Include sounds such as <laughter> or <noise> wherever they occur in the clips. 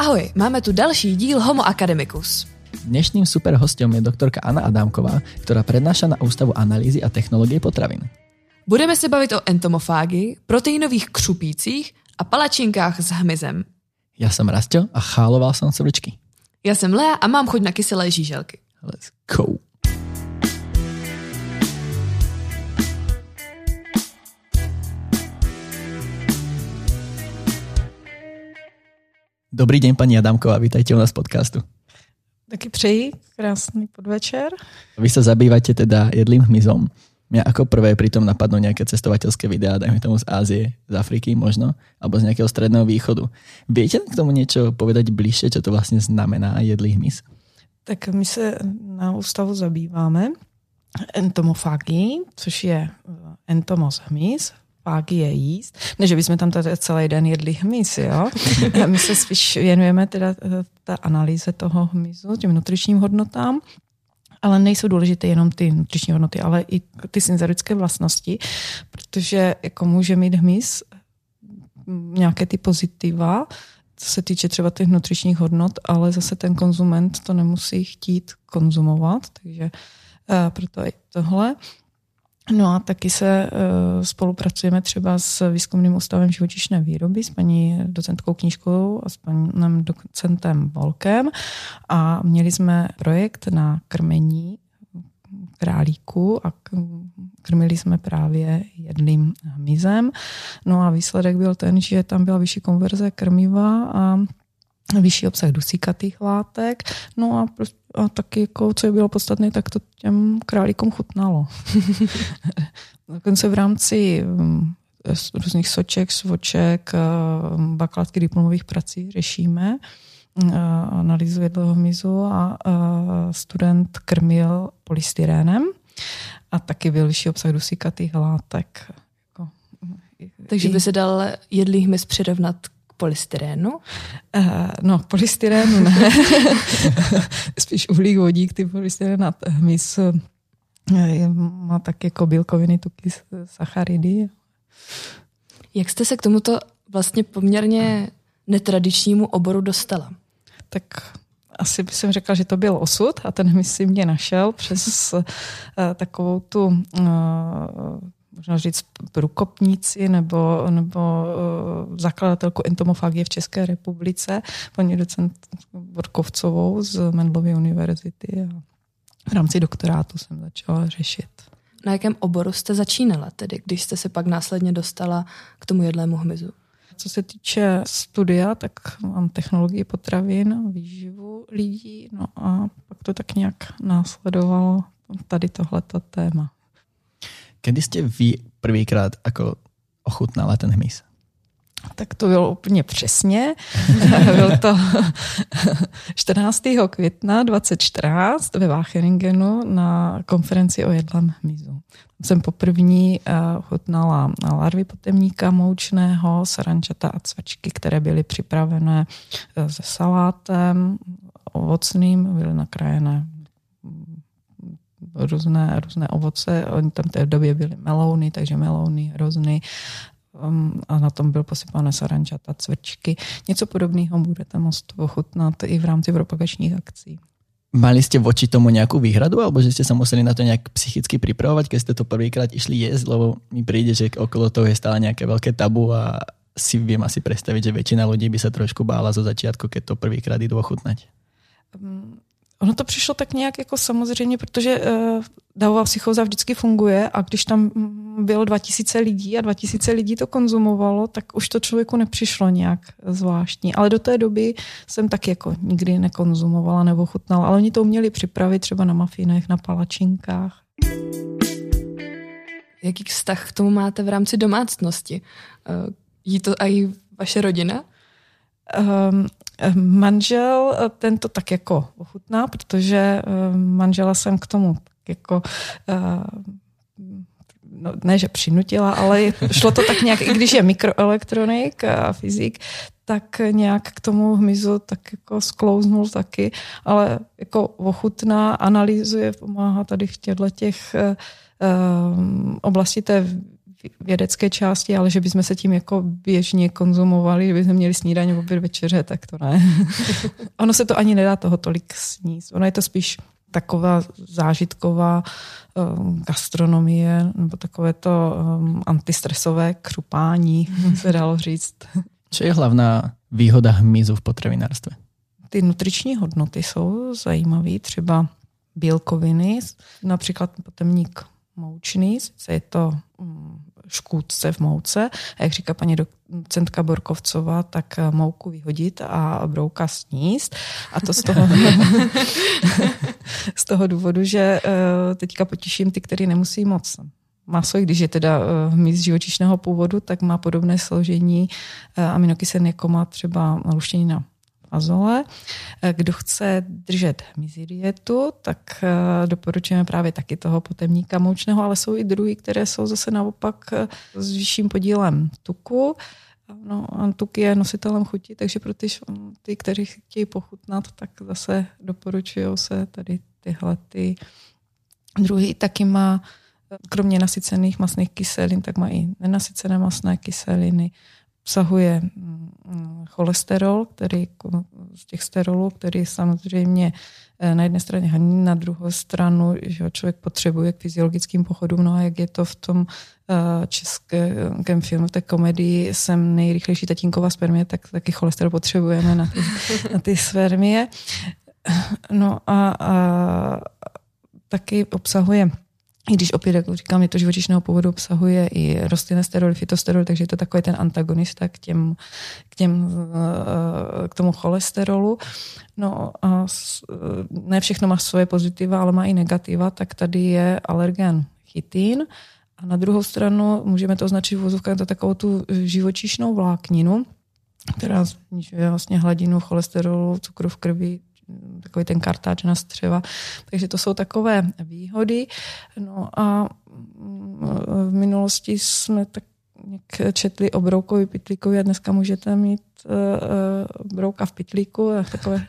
Ahoj, máme tu další díl Homo Academicus. Dnešným super hostem je doktorka Anna Adámková, která prednáša na Ústavu analýzy a technologie potravin. Budeme se bavit o entomofágii, proteinových křupících a palačinkách s hmyzem. Já jsem Rastio a cháloval jsem srdčky. Já jsem Lea a mám chuť na kyselé žíželky. Let's go. Dobrý den, paní Adamková, vítajte u nás v podcastu. Taky přeji, krásný podvečer. Vy se zabýváte teda jedlým hmyzom. Mňa ako prvé pritom napadnú nejaké cestovateľské videá, dajme tomu z Ázie, z Afriky možno, alebo z nejakého stredného východu. Viete k tomu niečo povedať bližšie, čo to vlastně znamená jedlý hmyz? Tak my se na ústavu zabýváme entomofagii, což je entomos hmyz, je jíst. Ne, že bychom tam tady celý den jedli hmyz, jo. <laughs> My se spíš věnujeme teda eh, ta analýze toho hmyzu, těm nutričním hodnotám, ale nejsou důležité jenom ty nutriční hodnoty, ale i ty senzorické vlastnosti, protože jako může mít hmyz nějaké ty pozitiva, co se týče třeba těch nutričních hodnot, ale zase ten konzument to nemusí chtít konzumovat, takže uh, proto i tohle. No a taky se uh, spolupracujeme třeba s výzkumným ústavem živočišné výroby, s paní docentkou knížkou a s panem docentem Volkem a měli jsme projekt na krmení králíku a krmili jsme právě jedlým hmyzem. No a výsledek byl ten, že tam byla vyšší konverze krmiva a vyšší obsah dusíkatých látek. No a, prostě, a taky, jako, co je bylo podstatné, tak to těm králíkům chutnalo. <laughs> Dokonce v rámci mm, různých soček, svoček, bakalátky diplomových prací řešíme mm, analýzu jedlého hmyzu a student krmil polystyrénem a taky byl vyšší obsah dusíkatých látek. Jako, Takže by se dal jedlý hmyz přirovnat polystyrénu? Uh, no, polystyrénu ne. <laughs> Spíš uhlík, vodík, ty polystyrén a hmyz eh, má tak jako bílkoviny, tuky, sacharidy. Jak jste se k tomuto vlastně poměrně netradičnímu oboru dostala? Tak asi bych řekla, že to byl osud a ten hmyz si mě našel přes uh, takovou tu uh, možná říct průkopníci nebo, nebo uh, zakladatelku entomofagie v České republice, paní docent Borkovcovou z Mendlovy univerzity. A v rámci doktorátu jsem začala řešit. Na jakém oboru jste začínala tedy, když jste se pak následně dostala k tomu jedlému hmyzu? Co se týče studia, tak mám technologii potravin, výživu lidí, no a pak to tak nějak následovalo tady tohleto téma. Kedy jste vy prvýkrát jako ochutnala ten hmyz? Tak to bylo úplně přesně. <laughs> Byl to <laughs> 14. května 2014 ve Wageningenu na konferenci o jedlém hmyzu. Jsem poprvé ochutnala larvy potemníka moučného, sarančata a cvačky, které byly připravené e, se salátem ovocným, byly nakrájené různé, různé ovoce. Oni tam v té době byly melouny, takže melouny, hrozny um, a na tom byl posypané sarančata, cvrčky. Něco podobného budete moct ochutnat i v rámci propagačních akcí. Mali jste voči tomu nějakou výhradu, alebo že jste se museli na to nějak psychicky připravovat, když jste to prvýkrát išli jíst, lebo mi přijde, že okolo toho je stále nějaké velké tabu a si vím asi představit, že většina lidí by se trošku bála zo začátku, keď to prvýkrát jdu ochutnat. Um, Ono to přišlo tak nějak jako samozřejmě, protože uh, davová psychóza vždycky funguje a když tam bylo 2000 lidí a 2000 lidí to konzumovalo, tak už to člověku nepřišlo nějak zvláštní. Ale do té doby jsem tak jako nikdy nekonzumovala nebo chutnala, ale oni to uměli připravit třeba na mafinech, na palačinkách. Jaký vztah k tomu máte v rámci domácnosti? Uh, jí to i vaše rodina? Um, manžel eh, ten to tak jako ochutná, protože um, manžela jsem k tomu jako no, ne, že přinutila, ale šlo to tak nějak, i když je mikroelektronik a fyzik, tak nějak k tomu hmyzu tak jako sklouznul taky, ale jako ochutná, analyzuje, pomáhá tady v těchto těch uh, oblasti té vědecké části, ale že bychom se tím jako běžně konzumovali, že bychom měli snídaně, oběd, večeře, tak to ne. <laughs> ono se to ani nedá toho tolik sníst. Ono je to spíš taková zážitková um, gastronomie nebo takové to um, antistresové křupání, se dalo říct. Co je hlavná výhoda hmyzu v potravinárstve? Ty nutriční hodnoty jsou zajímavé, třeba bílkoviny, například potemník moučný, sice je to mm, škůdce v mouce. A jak říká paní docentka Borkovcová, tak eh, mouku vyhodit a brouka sníst. A to z toho, <laughs> z toho důvodu, že eh, teďka potěším ty, který nemusí moc maso, i když je teda eh, hmyz živočišného původu, tak má podobné složení aminokyselin, jako má třeba luštěnina azole. Eh, kdo chce držet hmyzí dietu, tak eh, doporučujeme právě taky toho potemníka moučného, ale jsou i druhy, které jsou zase naopak eh, s vyšším podílem tuku. No, tuk je nositelem chuti, takže pro ty, ty, kteří chtějí pochutnat, tak zase doporučují se tady tyhle ty druhy. Taky má kromě nasycených masných kyselin, tak má i nenasycené masné kyseliny, obsahuje mm, cholesterol, který z těch sterolů, který samozřejmě eh, na jedné straně haní, na druhou stranu, že člověk potřebuje k fyziologickým pochodům, no a jak je to v tom eh, českém filmu, té komedii jsem nejrychlejší tatínková spermie, tak taky cholesterol potřebujeme na ty, na ty spermie. No a, a taky obsahuje i když opět, jak říkám, je to živočišného původu, obsahuje i rostlinné steroly, fitosteroly, takže je to takový ten antagonista k, těm, k, těm, eh, k tomu cholesterolu. No a ne všechno má svoje pozitiva, ale má i negativa, tak tady je alergen chytin. A na druhou stranu můžeme to označit v vozovkách za takovou tu živočišnou vlákninu, která snižuje vlastně hladinu cholesterolu, cukru v krvi, takový ten kartáč na střeva. Takže to jsou takové výhody. No a v minulosti jsme tak četli o broukovi pitlíkovi a dneska můžete mít uh, brouka v pitlíku a takové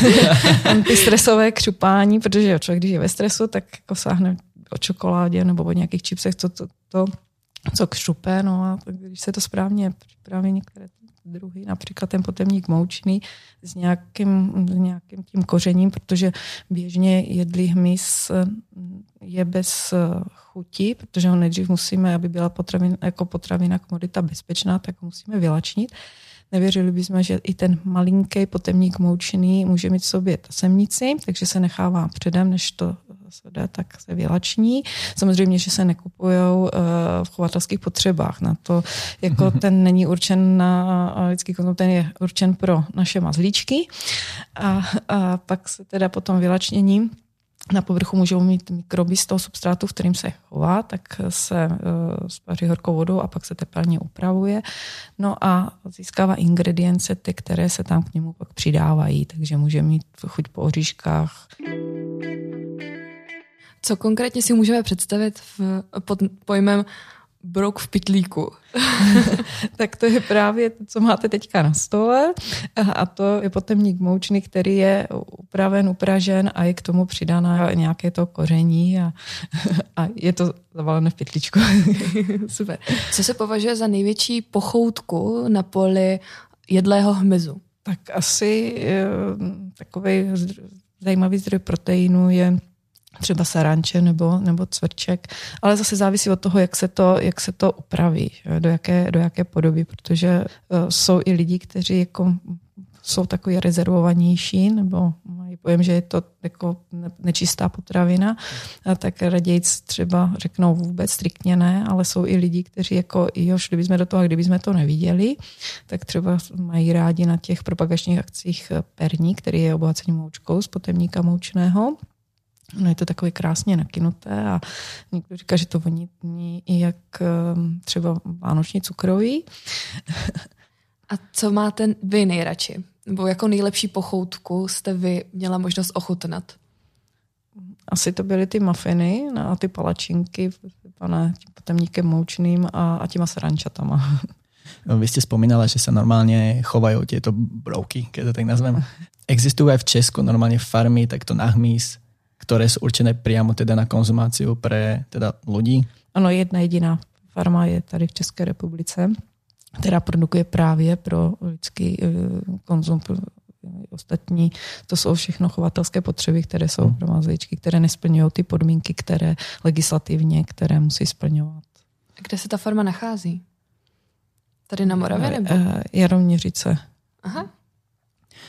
<laughs> antistresové křupání, protože člověk, když je ve stresu, tak jako sáhne o čokoládě nebo o nějakých čipsech, co to, to, co křupe, no a když se to správně připraví některé druhy, například ten potemník moučný s nějakým, nějakým tím kořením, protože běžně jedlý hmyz mm, je bez chuti, protože ho nejdřív musíme, aby byla potravina, jako potravina komodita bezpečná, tak ho musíme vylačnit. Nevěřili bychom, že i ten malinký potemník moučný může mít v sobě semnici, takže se nechává předem, než to jde, tak se vylační. Samozřejmě, že se nekupují uh, v chovatelských potřebách. Na to, jako ten není určen na lidský konzum, ten je určen pro naše mazlíčky. A, a pak se teda potom vylačněním na povrchu můžou mít mikroby z toho substrátu, v kterým se chová, tak se uh, spaří horkou vodou a pak se tepelně upravuje. No a získává ingredience, ty, které se tam k němu pak přidávají, takže může mít chuť po oříškách. Co konkrétně si můžeme představit v, pod pojmem brouk v pitlíku? <laughs> tak to je právě to, co máte teďka na stole a to je potemník moučný, který je upraven, upražen a je k tomu přidána nějaké to koření a, <laughs> a je to zavalené v pytlíčku. <laughs> Super. Co se považuje za největší pochoutku na poli jedlého hmyzu? Tak asi eh, takový zajímavý zdroj proteinu je třeba saranče nebo, nebo cvrček, ale zase závisí od toho, jak se to, jak se to upraví, do jaké, do jaké podoby, protože uh, jsou i lidi, kteří jako jsou takový rezervovanější, nebo mají pojem, že je to jako nečistá potravina, a tak raději třeba řeknou vůbec striktně ne, ale jsou i lidi, kteří jako, jož, kdyby jsme do toho, kdyby jsme to neviděli, tak třeba mají rádi na těch propagačních akcích perní, který je obohacený moučkou z potemníka moučného, No je to takové krásně nakinuté a někdo říká, že to voní i jak ehm, třeba vánoční cukroví. <laughs> A co máte vy nejradši? Nebo jako nejlepší pochoutku jste vy měla možnost ochutnat? Asi to byly ty mafiny no, a ty palačinky, pane, tím potemníkem moučným a, a těma srančatama. No, <laughs> vy ste spomínala, že sa normálne chovajú tieto brouky, keď to tak nazvem. <laughs> Existujú aj v Česku normálne farmy takto na hmyz, ktoré sú určené priamo teda na konzumáciu pre teda ľudí? Ano, jedna jediná farma je tady v České republice, která produkuje právě pro lidský eh, konzum pro ostatní, to jsou všechno chovatelské potřeby, které jsou pro mazlíčky, které nesplňují ty podmínky, které legislativně, které musí splňovat. Kde se ta farma nachází? Tady na Moravě nebo? Jaroměřice. Aha.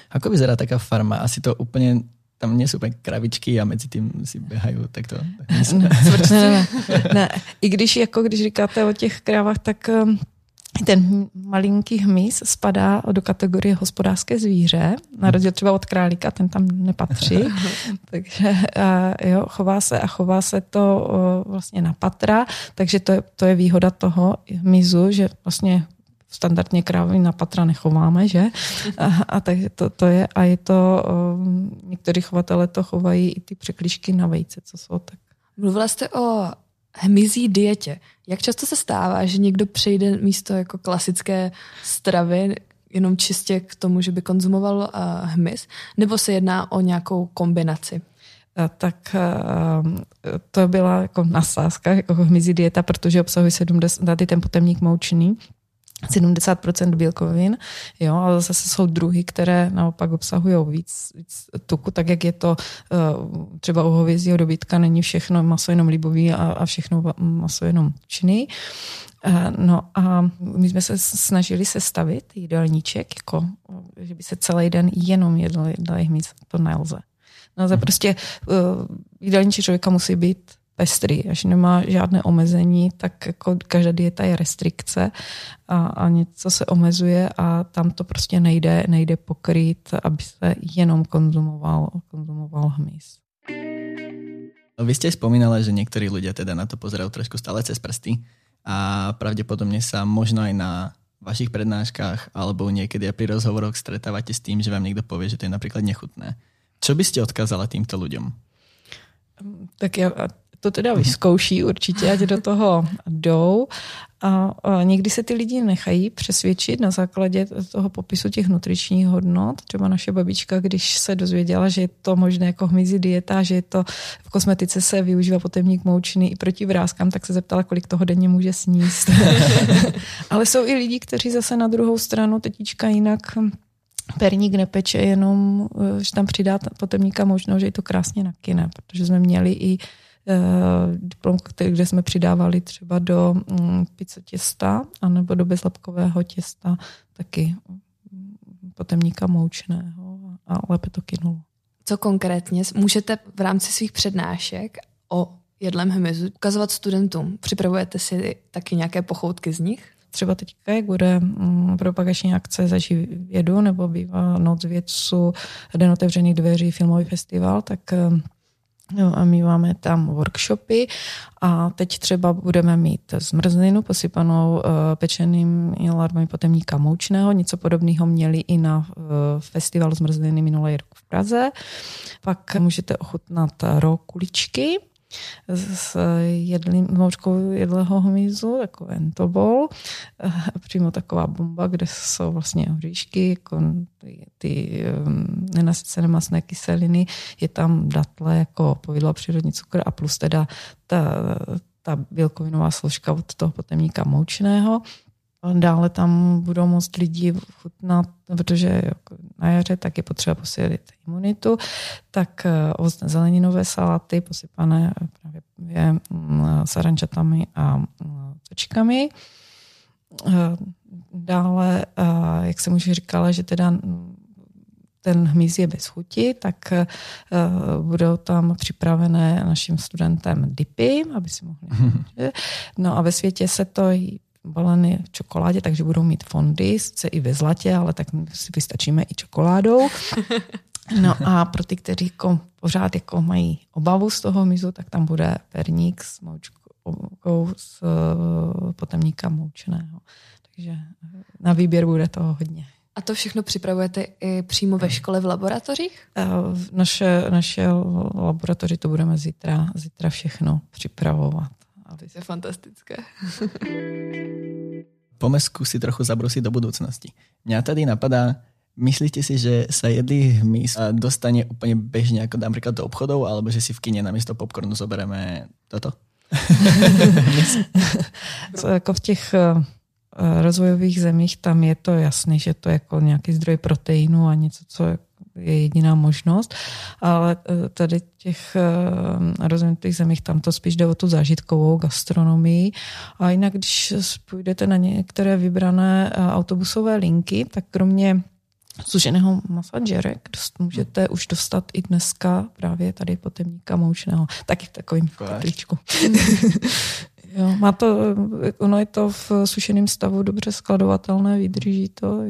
Ako vyzerá taká farma? Asi to úplně tam nie sú úplně kravičky a mezi tím si běhají takto. <laughs> Ne, ne, ne, ne. I když, jako když říkáte o těch krávách, tak um, ten malinký hmyz spadá do kategorie hospodářské zvíře, na rozdíl třeba od králíka, ten tam nepatří. <laughs> takže jo, chová se a chová se to vlastně na patra, takže to je, to je výhoda toho hmyzu, že vlastně standardně krávy na patra nechováme, že? A, a takže to, to je, a je to, um, někteří chovatele to chovají i ty překlíšky na vejce, co jsou tak. Mluvila jste o hmyzí dietě. Jak často se stává, že někdo přejde místo jako klasické stravy jenom čistě k tomu, že by konzumoval uh, hmyz, nebo se jedná o nějakou kombinaci? tak to byla jako nasázka, jako hmyzí dieta, protože obsahuje 70, tady ten potemník moučný, 70% bílkovin, jo, ale zase jsou druhy, které naopak obsahují víc, víc tuku, tak jak je to uh, třeba u hovězího dobytka, není všechno maso jenom libový a, a všechno maso jenom činný. Uh, no a my jsme se snažili sestavit jídelníček, jako, že by se celý den jenom jedl, jedl hmyz, to nelze. Nelze prostě, uh, jídelníček člověka musí být pestrý, až nemá žádné omezení, tak jako každá dieta je restrikce a, a něco se omezuje a tam to prostě nejde, nejde pokrýt, aby se jenom konzumoval, konzumoval hmyz. Vy ste spomínala, že niektorí ľudia teda na to pozerajú trošku stále cez prsty a pravdepodobne sa možno aj na vašich prednáškach alebo niekedy aj pri rozhovoroch stretávate s tým, že vám niekto povie, že to je napríklad nechutné. Čo by ste odkázala týmto ľuďom? Tak ja to teda vyzkouší určitě, ať do toho jdou. A, a někdy se ty lidi nechají přesvědčit na základě toho popisu těch nutričních hodnot. Třeba naše babička, když se dozvěděla, že je to možné jako hmyzí dieta, že je to v kosmetice se využívá potemník moučný i proti vrázkám, tak se zeptala, kolik toho denně může sníst. <laughs> Ale jsou i lidi, kteří zase na druhou stranu tetička jinak perník nepeče, jenom že tam přidá potemníka možnou, že je to krásně nakyne, protože jsme měli i Eh, diplom, kde jsme přidávali třeba do mm, pizza těsta anebo do bezlepkového těsta taky potemníka moučného a lépe to kynulo. Co konkrétně můžete v rámci svých přednášek o jedlém hmyzu ukazovat studentům? Připravujete si taky nějaké pochoutky z nich? Třeba teďka, jak bude mm, propagační akce Zažij vědu nebo bývá Noc vědců, Den otevřených dveří, filmový festival, tak eh, No a my máme tam workshopy a teď třeba budeme mít zmrzlinu posypanou uh, pečeným larvami potemníka moučného. Něco podobného měli i na uh, festivalu zmrzliny minulý rok v Praze. Pak můžete ochutnat ro kuličky, s jedlým, moučkou jedlého hmyzu, jako entobol. Přímo taková bomba, kde jsou vlastně oříšky, jako ty, ty um, nenasycené masné kyseliny, je tam datle jako povidlo přírodní cukr a plus teda ta, ta bílkovinová složka od toho potemníka moučného. Dále tam budou moct lidi chutnat, protože jako na jaře tak je potřeba posílit imunitu, tak eh, ovocné zeleninové saláty posypané právě mm, sarančatami a točkami. Mm, eh, dále, eh, jak jsem už říkala, že teda ten hmyz je bez chuti, tak budou tam připravené našim studentem dipy, aby si mohli. <laughs> No a ve světě se to baleny v čokoládě, takže budou mít fondy, sice i ve zlatě, ale tak si vystačíme i čokoládou. <laughs> No a pro ty, kteří jako pořád jako mají obavu z toho mizu, tak tam bude perník s moučkou z eh, potemníka moučeného. Takže na výběr bude toho hodně. A to všechno připravujete i přímo ve škole v laboratořích? Eh, naše, naše laboratoři to budeme zítra, zítra všechno připravovat. A to je fantastické. <laughs> Poďme skúsiť trochu zabrusiť do budúcnosti. Mňa tady napadá, myslíte si, že sa jedlý hmyz dostane úplne bežne ako napríklad do obchodov, alebo že si v kine namiesto popcornu zoberieme toto? <laughs> jako v těch uh, rozvojových zemích tam je to jasné, že to je jako nějaký zdroj proteinu a něco, co je jediná možnost, ale eh, tady v těch uh, rozvinutých zemích tam to spíš jde o tu zážitkovou gastronomii a jinak, když půjdete na některé vybrané uh, autobusové linky, tak kromě sušeného masa Jerek můžete už dostat i dneska právě tady potemníka moučného, taky v takovým kotlíčku. <laughs> jo, má to, ono je to v sušeném stavu dobře skladovatelné, vydrží to.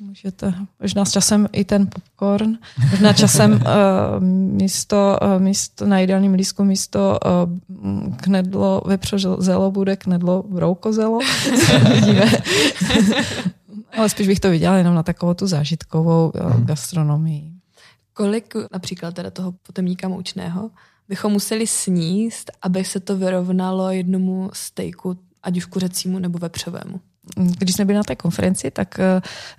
Můžete, možná s časem i ten popcorn, možná časem uh, <laughs> místo, uh, místo, na ideálním lístku místo uh, knedlo vepřozelo bude knedlo broukozelo. <laughs> Vidíme. Ale spíš bych to viděla jenom na takovou tu zážitkovou hmm. gastronomii. Kolik například teda toho potemníka moučného bychom museli sníst, aby se to vyrovnalo jednomu stejku, ať už kuřecímu nebo vepřovému? Když jsme byli na té konferenci, tak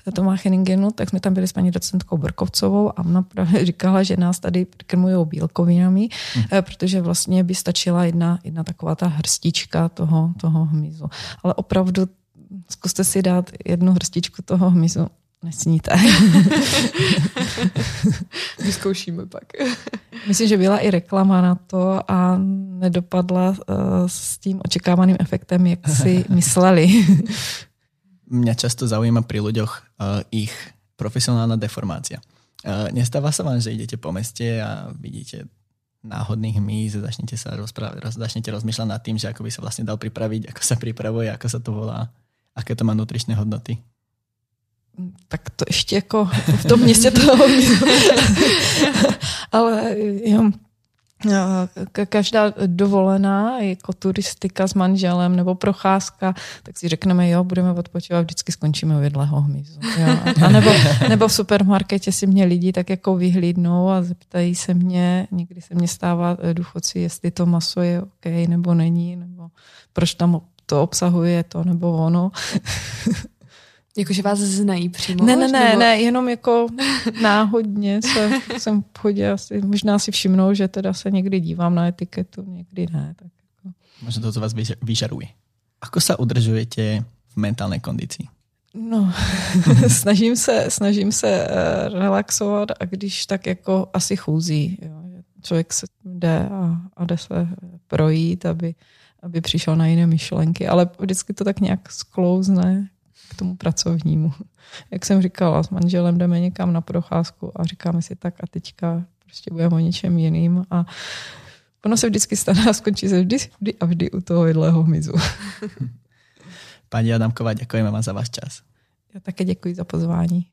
uh, Tomá Henningenu, tak jsme tam byli s paní docentkou Borkovcovou a ona právě <laughs> říkala, že nás tady krmují bílkovinami, hmm. protože vlastně by stačila jedna, jedna taková ta hrstička toho, toho hmyzu. Ale opravdu zkuste si dát jednu hrstičku toho hmyzu. Nesníte. <laughs> Vyzkoušíme pak. <laughs> Myslím, že byla i reklama na to a nedopadla uh, s tím očekávaným efektem, jak si <laughs> mysleli. Mňa často zaujíma pri ľuďoch uh, ich profesionálna deformácia. Uh, nestáva sa vám, že idete po meste a vidíte náhodných hmyz, začnete sa rozprávať, začnete rozmýšľať nad tým, že ako by sa vlastne dal pripraviť, ako sa pripravuje, ako sa to volá, aké to má nutričné hodnoty tak to ještě jako v tom městě to <laughs> <laughs> Ale jo, každá dovolená, jako turistika s manželem nebo procházka, tak si řekneme, jo, budeme odpočívat, vždycky skončíme u jedlého hmyzu. Jo. A nebo, nebo v supermarketě si mě lidi tak jako vyhlídnou a zeptají se mě, někdy se mě stává eh, důchodci, jestli to maso je OK nebo není, nebo proč tam to obsahuje to nebo ono. <laughs> Jakože vás znají přímo? Ne, ne, ne, nebo... ne, jenom jako <laughs> náhodně se, jsem v asi, možná si všimnou, že teda se někdy dívám na etiketu, někdy ne. Tak jako. Možná to, co vás vyžaruje. Ako se udržujete v mentální kondici? No, <laughs> snažím se, snažím se eh, relaxovat a když tak jako asi chůzí. Jo. Člověk se jde a, a jde se projít, aby, aby přišel na jiné myšlenky, ale vždycky to tak nějak sklouzne k tomu pracovnímu. <laughs> Jak jsem říkala, s manželem jdeme někam na procházku a říkáme si tak a teďka prostě budeme o něčem jiným a ono se vždycky stane a skončí se vždy, vždy a vždy u toho jedlého hmyzu. <laughs> Paní Adamková, děkujeme vám za váš čas. Já také děkuji za pozvání.